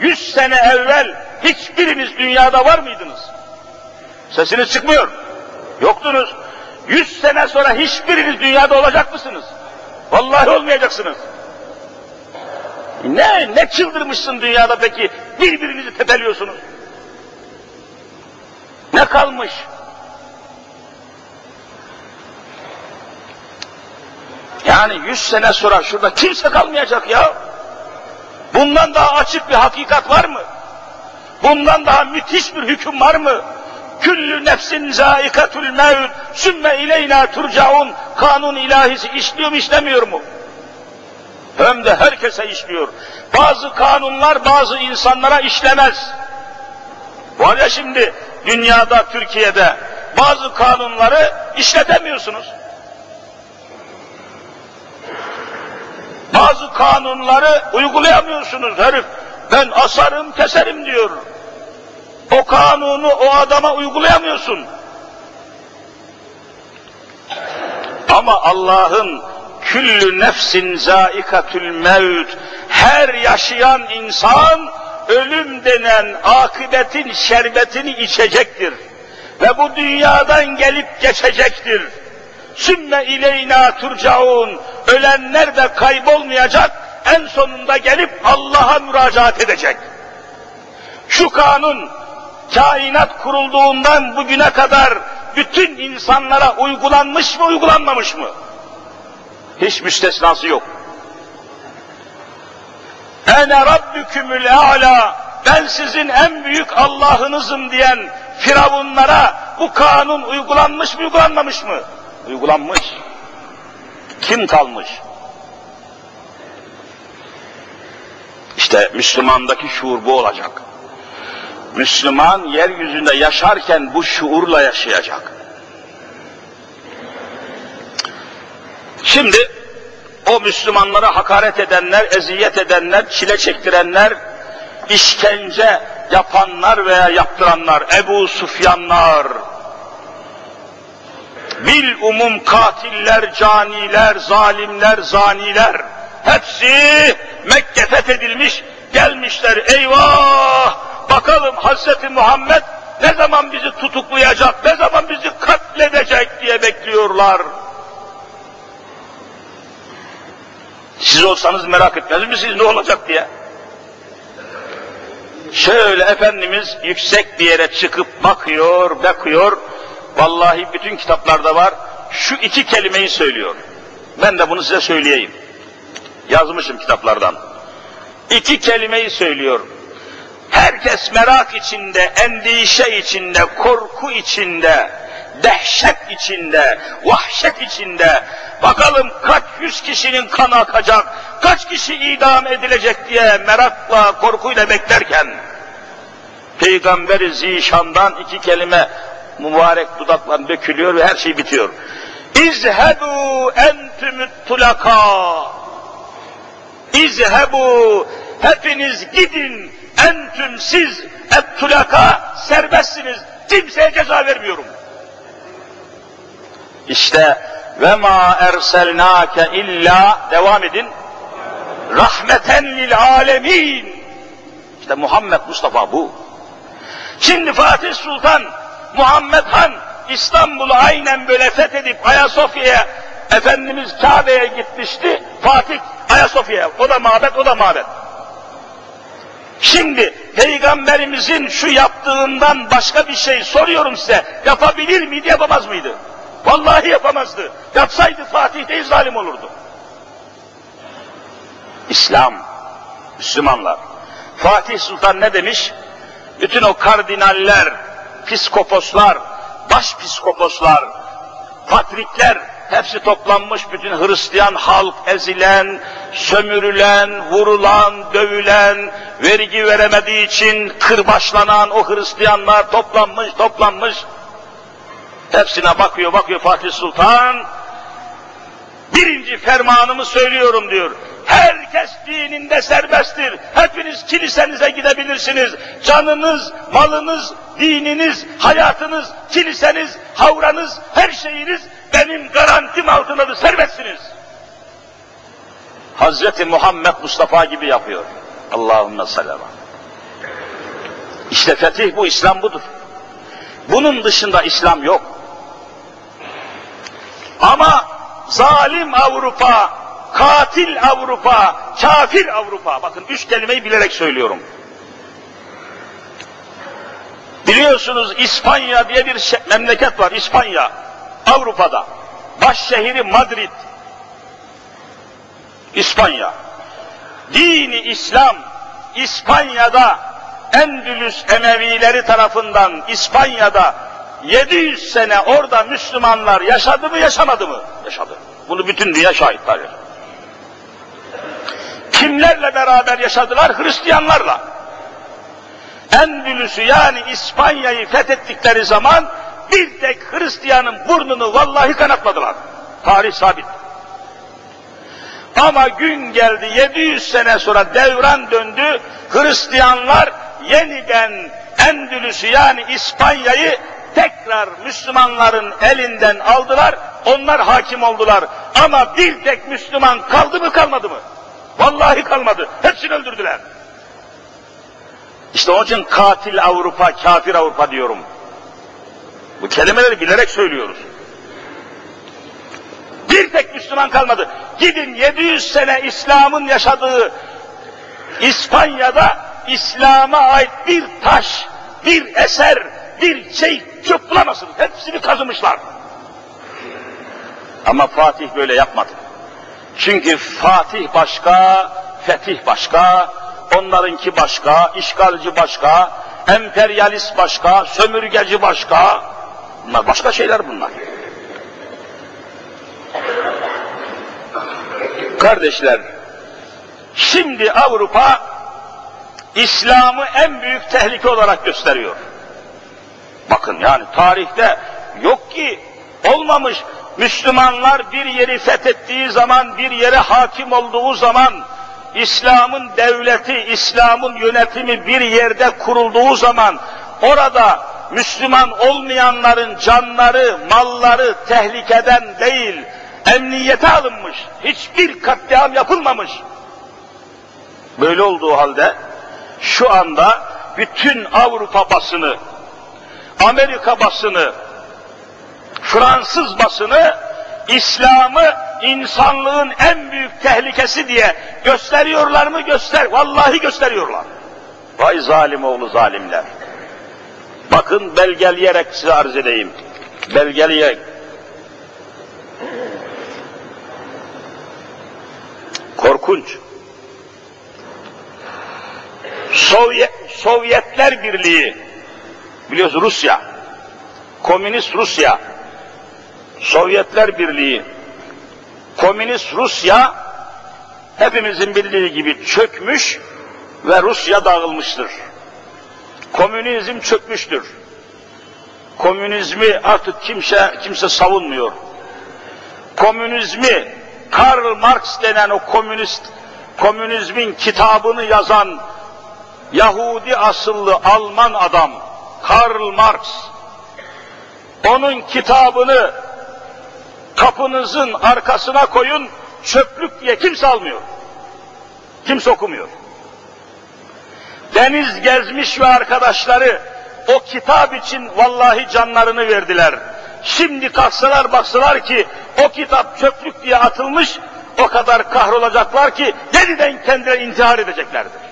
yüz sene evvel hiçbiriniz dünyada var mıydınız? Sesiniz çıkmıyor. Yoktunuz. Yüz sene sonra hiçbiriniz dünyada olacak mısınız? Vallahi olmayacaksınız. Ne, ne çıldırmışsın dünyada peki? Birbirinizi tepeliyorsunuz. Ne kalmış? Yani yüz sene sonra şurada kimse kalmayacak ya. Bundan daha açık bir hakikat var mı? Bundan daha müthiş bir hüküm var mı? Küllü nefsin zaikatül mevt, sümme ileyna turcaun, kanun ilahisi işliyor mu işlemiyor mu? Hem de herkese işliyor. Bazı kanunlar bazı insanlara işlemez. Var ya şimdi dünyada, Türkiye'de bazı kanunları işletemiyorsunuz. Bazı kanunları uygulayamıyorsunuz herif. Ben asarım, keserim diyor. O kanunu o adama uygulayamıyorsun. Ama Allah'ın küllü nefsin zaikatül mevt her yaşayan insan ölüm denen akıbetin şerbetini içecektir. Ve bu dünyadan gelip geçecektir. Sümme ileyna turcaun. Ölenler de kaybolmayacak. En sonunda gelip Allah'a müracaat edecek. Şu kanun kainat kurulduğundan bugüne kadar bütün insanlara uygulanmış mı uygulanmamış mı? Hiç müstesnası yok. Ene rabbükümül a'la ben sizin en büyük Allah'ınızım diyen firavunlara bu kanun uygulanmış mı uygulanmamış mı? Uygulanmış. Kim kalmış? İşte Müslümandaki şuur bu olacak. Müslüman yeryüzünde yaşarken bu şuurla yaşayacak. Şimdi o Müslümanlara hakaret edenler, eziyet edenler, çile çektirenler, işkence yapanlar veya yaptıranlar, Ebu Sufyanlar, bil umum katiller, caniler, zalimler, zaniler, hepsi Mekke fethedilmiş, gelmişler, eyvah! Bakalım Hazreti Muhammed ne zaman bizi tutuklayacak, ne zaman bizi katledecek diye bekliyorlar. Siz olsanız merak etmez misiniz ne olacak diye? Şöyle Efendimiz yüksek bir yere çıkıp bakıyor, bakıyor. Vallahi bütün kitaplarda var. Şu iki kelimeyi söylüyor. Ben de bunu size söyleyeyim. Yazmışım kitaplardan. İki kelimeyi söylüyor. Herkes merak içinde, endişe içinde, korku içinde, dehşet içinde, vahşet içinde, bakalım kaç yüz kişinin kanı akacak, kaç kişi idam edilecek diye merakla, korkuyla beklerken, Peygamberi Zişan'dan iki kelime mübarek dudakla dökülüyor ve her şey bitiyor. İzhebu entümüt tulaka. İzhebu hepiniz gidin entüm siz et serbestsiniz. Kimseye ceza vermiyorum. İşte ve ma erselnake illa devam edin. Rahmeten lil alemin. İşte Muhammed Mustafa bu. Şimdi Fatih Sultan Muhammed Han İstanbul'u aynen böyle fethedip Ayasofya'ya Efendimiz Kabe'ye gitmişti. Fatih Ayasofya'ya. O da mabet, o da mabet. Şimdi Peygamberimizin şu yaptığından başka bir şey soruyorum size. Yapabilir miydi, yapamaz mıydı? Vallahi yapamazdı. Yapsaydı Fatih değil zalim olurdu. İslam, Müslümanlar. Fatih Sultan ne demiş? Bütün o kardinaller, piskoposlar, baş piskoposlar, patrikler hepsi toplanmış bütün Hristiyan halk ezilen, sömürülen, vurulan, dövülen, vergi veremediği için kırbaçlanan o Hristiyanlar toplanmış, toplanmış. Hepsine bakıyor, bakıyor Fatih Sultan. Birinci fermanımı söylüyorum diyor. Herkes dininde serbesttir. Hepiniz kilisenize gidebilirsiniz. Canınız, malınız, dininiz, hayatınız, kiliseniz, havranız, her şeyiniz benim garantim altındadır. Serbestsiniz. Hazreti Muhammed Mustafa gibi yapıyor. Allahümme salama. İşte fetih bu, İslam budur. Bunun dışında İslam yok. Ama zalim Avrupa, katil Avrupa, kafir Avrupa, bakın üç kelimeyi bilerek söylüyorum. Biliyorsunuz İspanya diye bir memleket var, İspanya, Avrupa'da. Baş şehri Madrid, İspanya. Dini İslam, İspanya'da Endülüs Emevileri tarafından İspanya'da 700 sene orada Müslümanlar yaşadı mı yaşamadı mı? Yaşadı. Bunu bütün dünya şahitler. Kimlerle beraber yaşadılar? Hristiyanlarla. Endülüs'ü yani İspanya'yı fethettikleri zaman bir tek Hristiyanın burnunu vallahi kanatmadılar. Tarih sabit. Ama gün geldi 700 sene sonra devran döndü. Hristiyanlar yeniden Endülüs'ü yani İspanya'yı tekrar Müslümanların elinden aldılar. Onlar hakim oldular. Ama bir tek Müslüman kaldı mı kalmadı mı? Vallahi kalmadı. Hepsini öldürdüler. İşte onun için katil Avrupa, kafir Avrupa diyorum. Bu kelimeleri bilerek söylüyoruz. Bir tek Müslüman kalmadı. Gidin 700 sene İslam'ın yaşadığı İspanya'da İslam'a ait bir taş, bir eser, bir şey çok bulamazsınız. Hepsini kazımışlar. Ama Fatih böyle yapmadı. Çünkü Fatih başka, fetih başka, onlarınki başka, işgalci başka, emperyalist başka, sömürgeci başka. Bunlar başka şeyler bunlar. Kardeşler, şimdi Avrupa İslam'ı en büyük tehlike olarak gösteriyor. Bakın yani tarihte yok ki olmamış Müslümanlar bir yeri fethettiği zaman, bir yere hakim olduğu zaman, İslam'ın devleti, İslam'ın yönetimi bir yerde kurulduğu zaman, orada Müslüman olmayanların canları, malları tehlikeden değil, emniyete alınmış, hiçbir katliam yapılmamış. Böyle olduğu halde şu anda bütün Avrupa basını, Amerika basını, Fransız basını İslam'ı insanlığın en büyük tehlikesi diye gösteriyorlar mı? Göster. Vallahi gösteriyorlar. Vay zalim oğlu zalimler. Bakın belgeleyerek size arz edeyim. Belgeleyerek. Korkunç. Sovyet, Sovyetler Birliği, biliyorsunuz Rusya, Komünist Rusya, Sovyetler Birliği, Komünist Rusya, hepimizin bildiği gibi çökmüş ve Rusya dağılmıştır. Komünizm çökmüştür. Komünizmi artık kimse kimse savunmuyor. Komünizmi Karl Marx denen o komünist komünizmin kitabını yazan Yahudi asıllı Alman adam Karl Marx onun kitabını kapınızın arkasına koyun çöplük diye kimse almıyor. Kimse okumuyor. Deniz gezmiş ve arkadaşları o kitap için vallahi canlarını verdiler. Şimdi kalksalar baksalar ki o kitap çöplük diye atılmış, o kadar kahrolacaklar ki yeniden kendileri intihar edeceklerdir.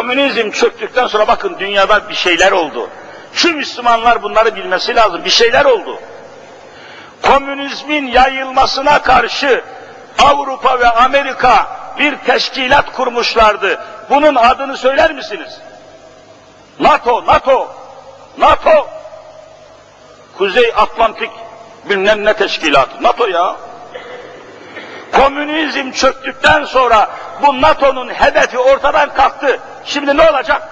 Komünizm çöktükten sonra bakın dünyada bir şeyler oldu. Şu Müslümanlar bunları bilmesi lazım. Bir şeyler oldu. Komünizmin yayılmasına karşı Avrupa ve Amerika bir teşkilat kurmuşlardı. Bunun adını söyler misiniz? NATO, NATO, NATO. Kuzey Atlantik bilmem ne teşkilatı. NATO ya. Komünizm çöktükten sonra bu NATO'nun hedefi ortadan kalktı. Şimdi ne olacak?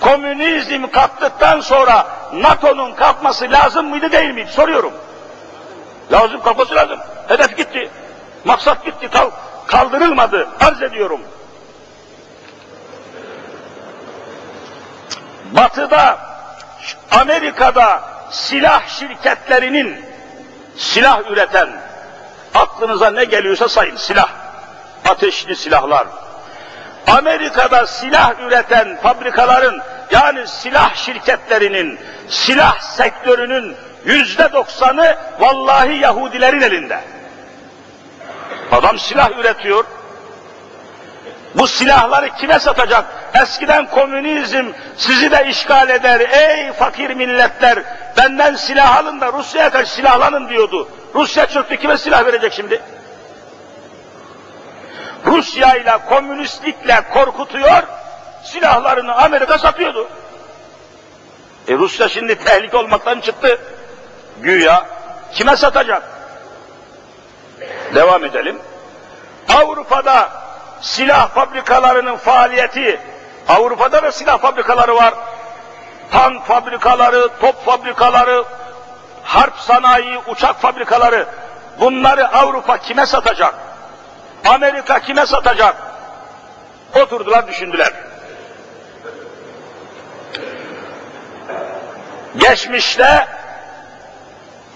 Komünizm kalktıktan sonra NATO'nun kalkması lazım mıydı değil miydi? Soruyorum. Lazım kalkması lazım. Hedef gitti. Maksat gitti. Kal kaldırılmadı. Arz ediyorum. Batı'da, Amerika'da silah şirketlerinin silah üreten, aklınıza ne geliyorsa sayın silah, ateşli silahlar. Amerika'da silah üreten fabrikaların yani silah şirketlerinin, silah sektörünün yüzde doksanı vallahi Yahudilerin elinde. Adam silah üretiyor. Bu silahları kime satacak? Eskiden komünizm sizi de işgal eder. Ey fakir milletler benden silah alın da Rusya'ya karşı silahlanın diyordu. Rusya çöktü kime silah verecek şimdi? Rusya ile komünistlikle korkutuyor, silahlarını Amerika satıyordu. E Rusya şimdi tehlike olmaktan çıktı. Güya kime satacak? Devam edelim. Avrupa'da silah fabrikalarının faaliyeti, Avrupa'da da silah fabrikaları var. Tank fabrikaları, top fabrikaları, harp sanayi, uçak fabrikaları. Bunları Avrupa kime satacak? Amerika kime satacak? Oturdular düşündüler. Geçmişte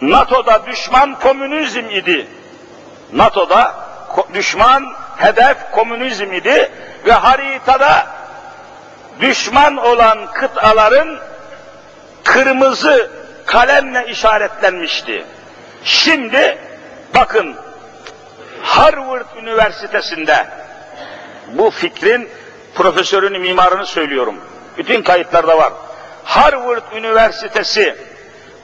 NATO'da düşman komünizm idi. NATO'da düşman hedef komünizm idi ve haritada düşman olan kıtaların kırmızı kalemle işaretlenmişti. Şimdi bakın Harvard Üniversitesi'nde bu fikrin profesörünü, mimarını söylüyorum. Bütün kayıtlarda var. Harvard Üniversitesi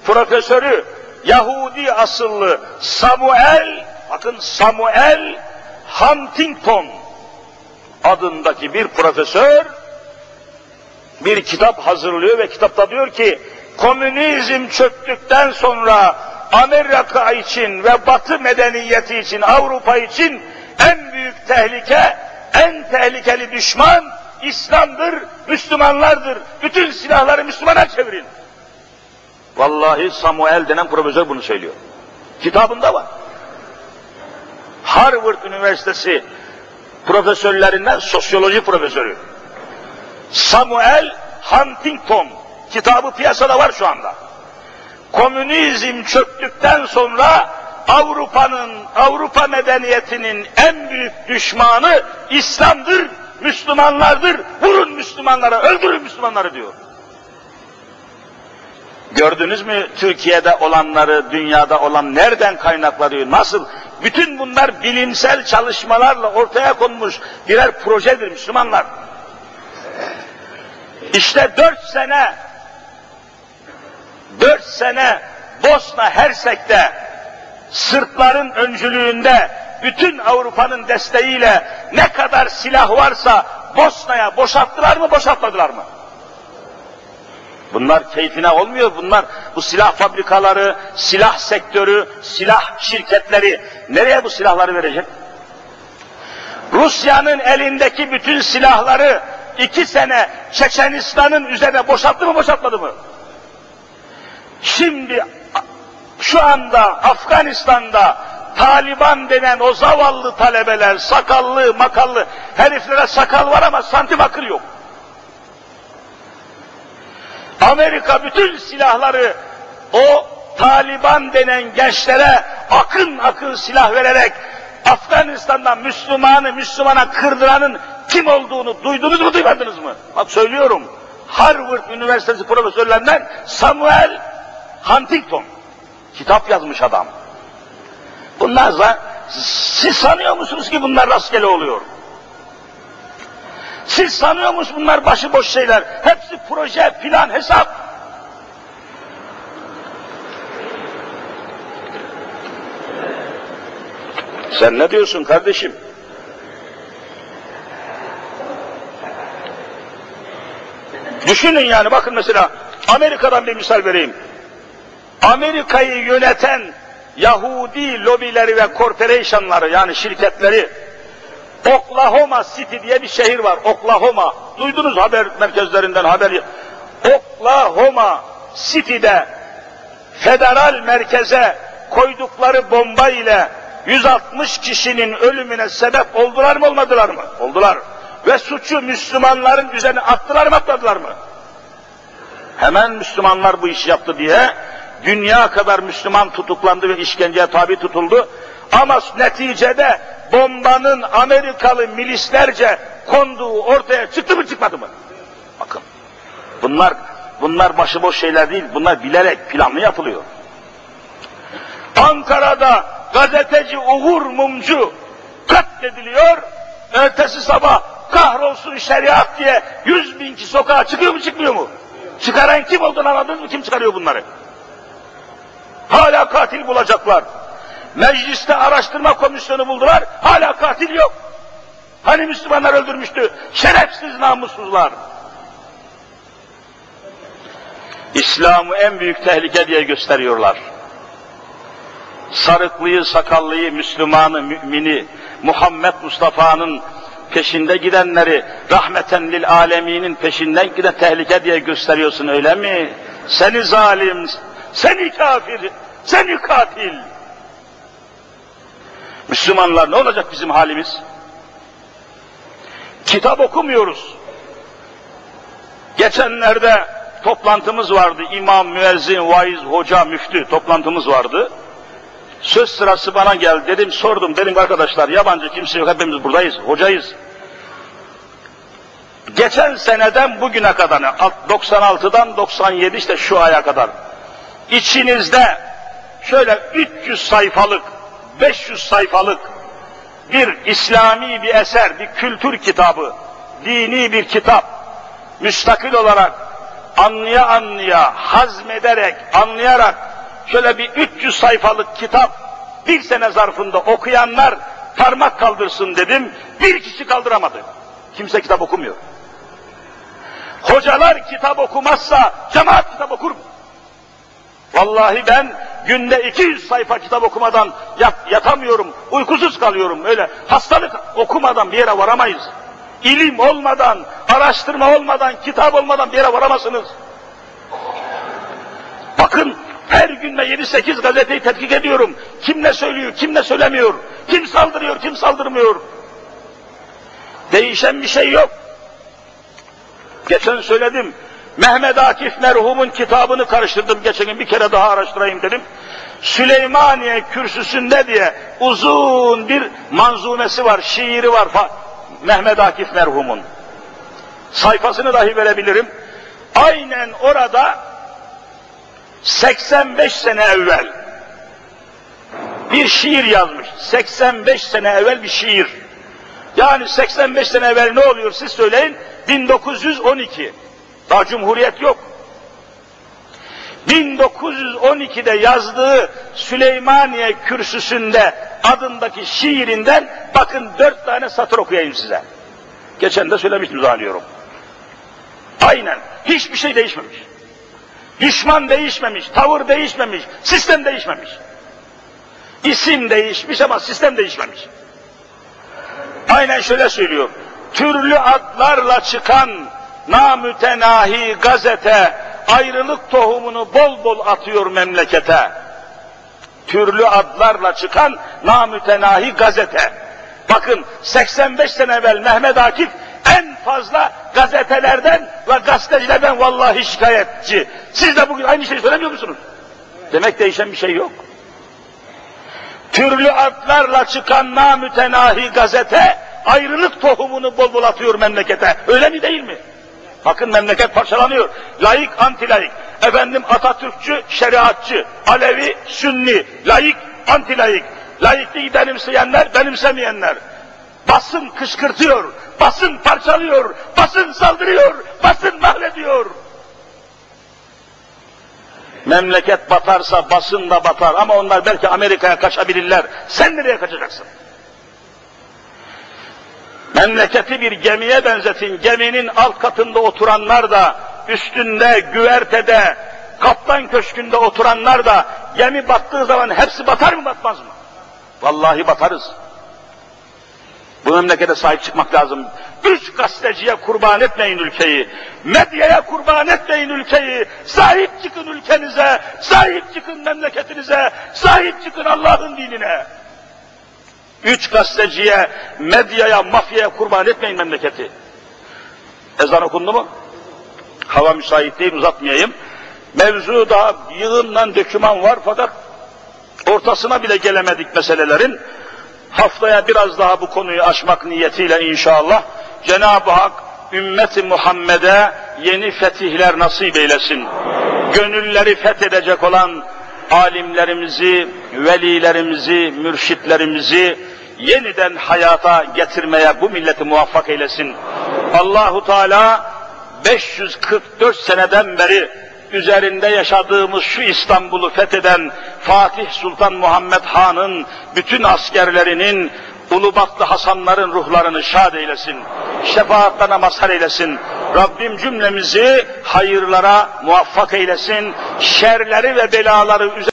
profesörü Yahudi asıllı Samuel, bakın Samuel Huntington adındaki bir profesör bir kitap hazırlıyor ve kitapta diyor ki komünizm çöktükten sonra Amerika için ve Batı medeniyeti için, Avrupa için en büyük tehlike, en tehlikeli düşman İslam'dır, Müslümanlardır. Bütün silahları Müslümana çevirin. Vallahi Samuel denen profesör bunu söylüyor. Kitabında var. Harvard Üniversitesi profesörlerinden sosyoloji profesörü. Samuel Huntington kitabı piyasada var şu anda. Komünizm çöktükten sonra Avrupa'nın, Avrupa medeniyetinin en büyük düşmanı İslam'dır, Müslümanlardır. Vurun Müslümanlara, öldürün Müslümanları diyor. Gördünüz mü Türkiye'de olanları, dünyada olan nereden kaynaklanıyor, nasıl? Bütün bunlar bilimsel çalışmalarla ortaya konmuş birer projedir Müslümanlar. İşte dört sene, dört sene Bosna Hersek'te Sırpların öncülüğünde bütün Avrupa'nın desteğiyle ne kadar silah varsa Bosna'ya boşalttılar mı boşaltmadılar mı? Bunlar keyfine olmuyor. Bunlar bu silah fabrikaları, silah sektörü, silah şirketleri nereye bu silahları verecek? Rusya'nın elindeki bütün silahları iki sene Çeçenistan'ın üzerine boşalttı mı boşaltmadı mı? Şimdi şu anda Afganistan'da Taliban denen o zavallı talebeler, sakallı, makallı, heriflere sakal var ama santim akıl yok. Amerika bütün silahları o Taliban denen gençlere akın akın silah vererek Afganistan'da Müslümanı Müslümana kırdıranın kim olduğunu duydunuz mu duymadınız mı? Bak söylüyorum. Harvard Üniversitesi profesörlerinden Samuel Huntington. Kitap yazmış adam. Bunlar siz sanıyor musunuz ki bunlar rastgele oluyor? Siz sanıyor musunuz bunlar başıboş şeyler? Hepsi proje, plan, hesap. Sen ne diyorsun kardeşim? Düşünün yani bakın mesela Amerika'dan bir misal vereyim. Amerika'yı yöneten Yahudi lobileri ve corporationları yani şirketleri Oklahoma City diye bir şehir var. Oklahoma. Duydunuz haber merkezlerinden haber. Oklahoma City'de federal merkeze koydukları bomba ile 160 kişinin ölümüne sebep oldular mı olmadılar mı? Oldular. Ve suçu Müslümanların üzerine attılar mı atmadılar mı? Hemen Müslümanlar bu işi yaptı diye dünya kadar Müslüman tutuklandı ve işkenceye tabi tutuldu. Ama neticede bombanın Amerikalı milislerce konduğu ortaya çıktı mı çıkmadı mı? Bakın bunlar bunlar başıboş şeyler değil. Bunlar bilerek planlı yapılıyor. Ankara'da gazeteci Uğur Mumcu katlediliyor. Ertesi sabah kahrolsun şeriat diye yüz bin kişi sokağa çıkıyor mu çıkmıyor mu? Çıkaran kim olduğunu anladınız mı? Kim çıkarıyor bunları? Hala katil bulacaklar. Mecliste araştırma komisyonu buldular, hala katil yok. Hani Müslümanlar öldürmüştü? Şerefsiz namussuzlar. İslam'ı en büyük tehlike diye gösteriyorlar. Sarıklıyı, sakallıyı, Müslümanı, mümini, Muhammed Mustafa'nın peşinde gidenleri, rahmeten lil aleminin peşinden giden tehlike diye gösteriyorsun öyle mi? Seni zalim, seni kafir, seni katil. Müslümanlar ne olacak bizim halimiz? Kitap okumuyoruz. Geçenlerde toplantımız vardı. İmam, müezzin, vaiz, hoca, müftü toplantımız vardı. Söz sırası bana geldi. Dedim sordum. Dedim arkadaşlar yabancı kimse yok. Hepimiz buradayız. Hocayız. Geçen seneden bugüne kadar 96'dan 97 işte şu aya kadar içinizde şöyle 300 sayfalık 500 sayfalık bir İslami bir eser, bir kültür kitabı, dini bir kitap, müstakil olarak anlaya anlaya, hazmederek, anlayarak şöyle bir 300 sayfalık kitap bir sene zarfında okuyanlar parmak kaldırsın dedim, bir kişi kaldıramadı. Kimse kitap okumuyor. Hocalar kitap okumazsa cemaat kitap okur mu? Vallahi ben günde 200 sayfa kitap okumadan yat, yatamıyorum, uykusuz kalıyorum. Öyle hastalık okumadan bir yere varamayız. İlim olmadan, araştırma olmadan, kitap olmadan bir yere varamazsınız. Bakın her gün ben 7-8 gazeteyi tetkik ediyorum. Kim ne söylüyor, kim ne söylemiyor, kim saldırıyor, kim saldırmıyor. Değişen bir şey yok. Geçen söyledim, Mehmet Akif merhumun kitabını karıştırdım geçen gün bir kere daha araştırayım dedim. Süleymaniye kürsüsünde diye uzun bir manzumesi var, şiiri var Mehmet Akif merhumun. Sayfasını dahi verebilirim. Aynen orada 85 sene evvel bir şiir yazmış. 85 sene evvel bir şiir. Yani 85 sene evvel ne oluyor siz söyleyin? 1912. Daha cumhuriyet yok. 1912'de yazdığı Süleymaniye kürsüsünde adındaki şiirinden bakın dört tane satır okuyayım size. Geçen de söylemiştim zannediyorum. Aynen. Hiçbir şey değişmemiş. Düşman değişmemiş, tavır değişmemiş, sistem değişmemiş. İsim değişmiş ama sistem değişmemiş. Aynen şöyle söylüyor. Türlü adlarla çıkan namütenahi gazete ayrılık tohumunu bol bol atıyor memlekete. Türlü adlarla çıkan namütenahi gazete. Bakın 85 sene evvel Mehmet Akif en fazla gazetelerden ve gazetecilerden vallahi şikayetçi. Siz de bugün aynı şeyi söylemiyor musunuz? Demek değişen bir şey yok. Türlü adlarla çıkan namütenahi gazete ayrılık tohumunu bol bol atıyor memlekete. Öyle mi değil mi? Bakın memleket parçalanıyor. Layık, anti-layık. Efendim Atatürkçü, şeriatçı, Alevi, Sünni, layık, anti-layık. Layıklığı benimseyenler, benimsemeyenler. Basın kışkırtıyor, basın parçalıyor, basın saldırıyor, basın mahvediyor. Memleket batarsa basın da batar ama onlar belki Amerika'ya kaçabilirler. Sen nereye kaçacaksın? Memleketi bir gemiye benzetin. Geminin alt katında oturanlar da, üstünde, güvertede, kaptan köşkünde oturanlar da gemi battığı zaman hepsi batar mı batmaz mı? Vallahi batarız. Bu memlekete sahip çıkmak lazım. Üç gazeteciye kurban etmeyin ülkeyi. Medyaya kurban etmeyin ülkeyi. Sahip çıkın ülkenize, sahip çıkın memleketinize, sahip çıkın Allah'ın dinine. Üç gazeteciye, medyaya, mafyaya kurban etmeyin memleketi. Ezan okundu mu? Hava müsait değil, uzatmayayım. Mevzu daha yığından döküman var fakat ortasına bile gelemedik meselelerin. Haftaya biraz daha bu konuyu açmak niyetiyle inşallah Cenab-ı Hak ümmeti Muhammed'e yeni fetihler nasip eylesin. Gönülleri fethedecek olan alimlerimizi, velilerimizi, mürşitlerimizi yeniden hayata getirmeye bu milleti muvaffak eylesin. Allahu Teala 544 seneden beri üzerinde yaşadığımız şu İstanbul'u fetheden Fatih Sultan Muhammed Han'ın bütün askerlerinin Ulubatlı Hasanların ruhlarını şad eylesin. Şefaatlerine mazhar eylesin. Rabbim cümlemizi hayırlara muvaffak eylesin. Şerleri ve belaları üzerine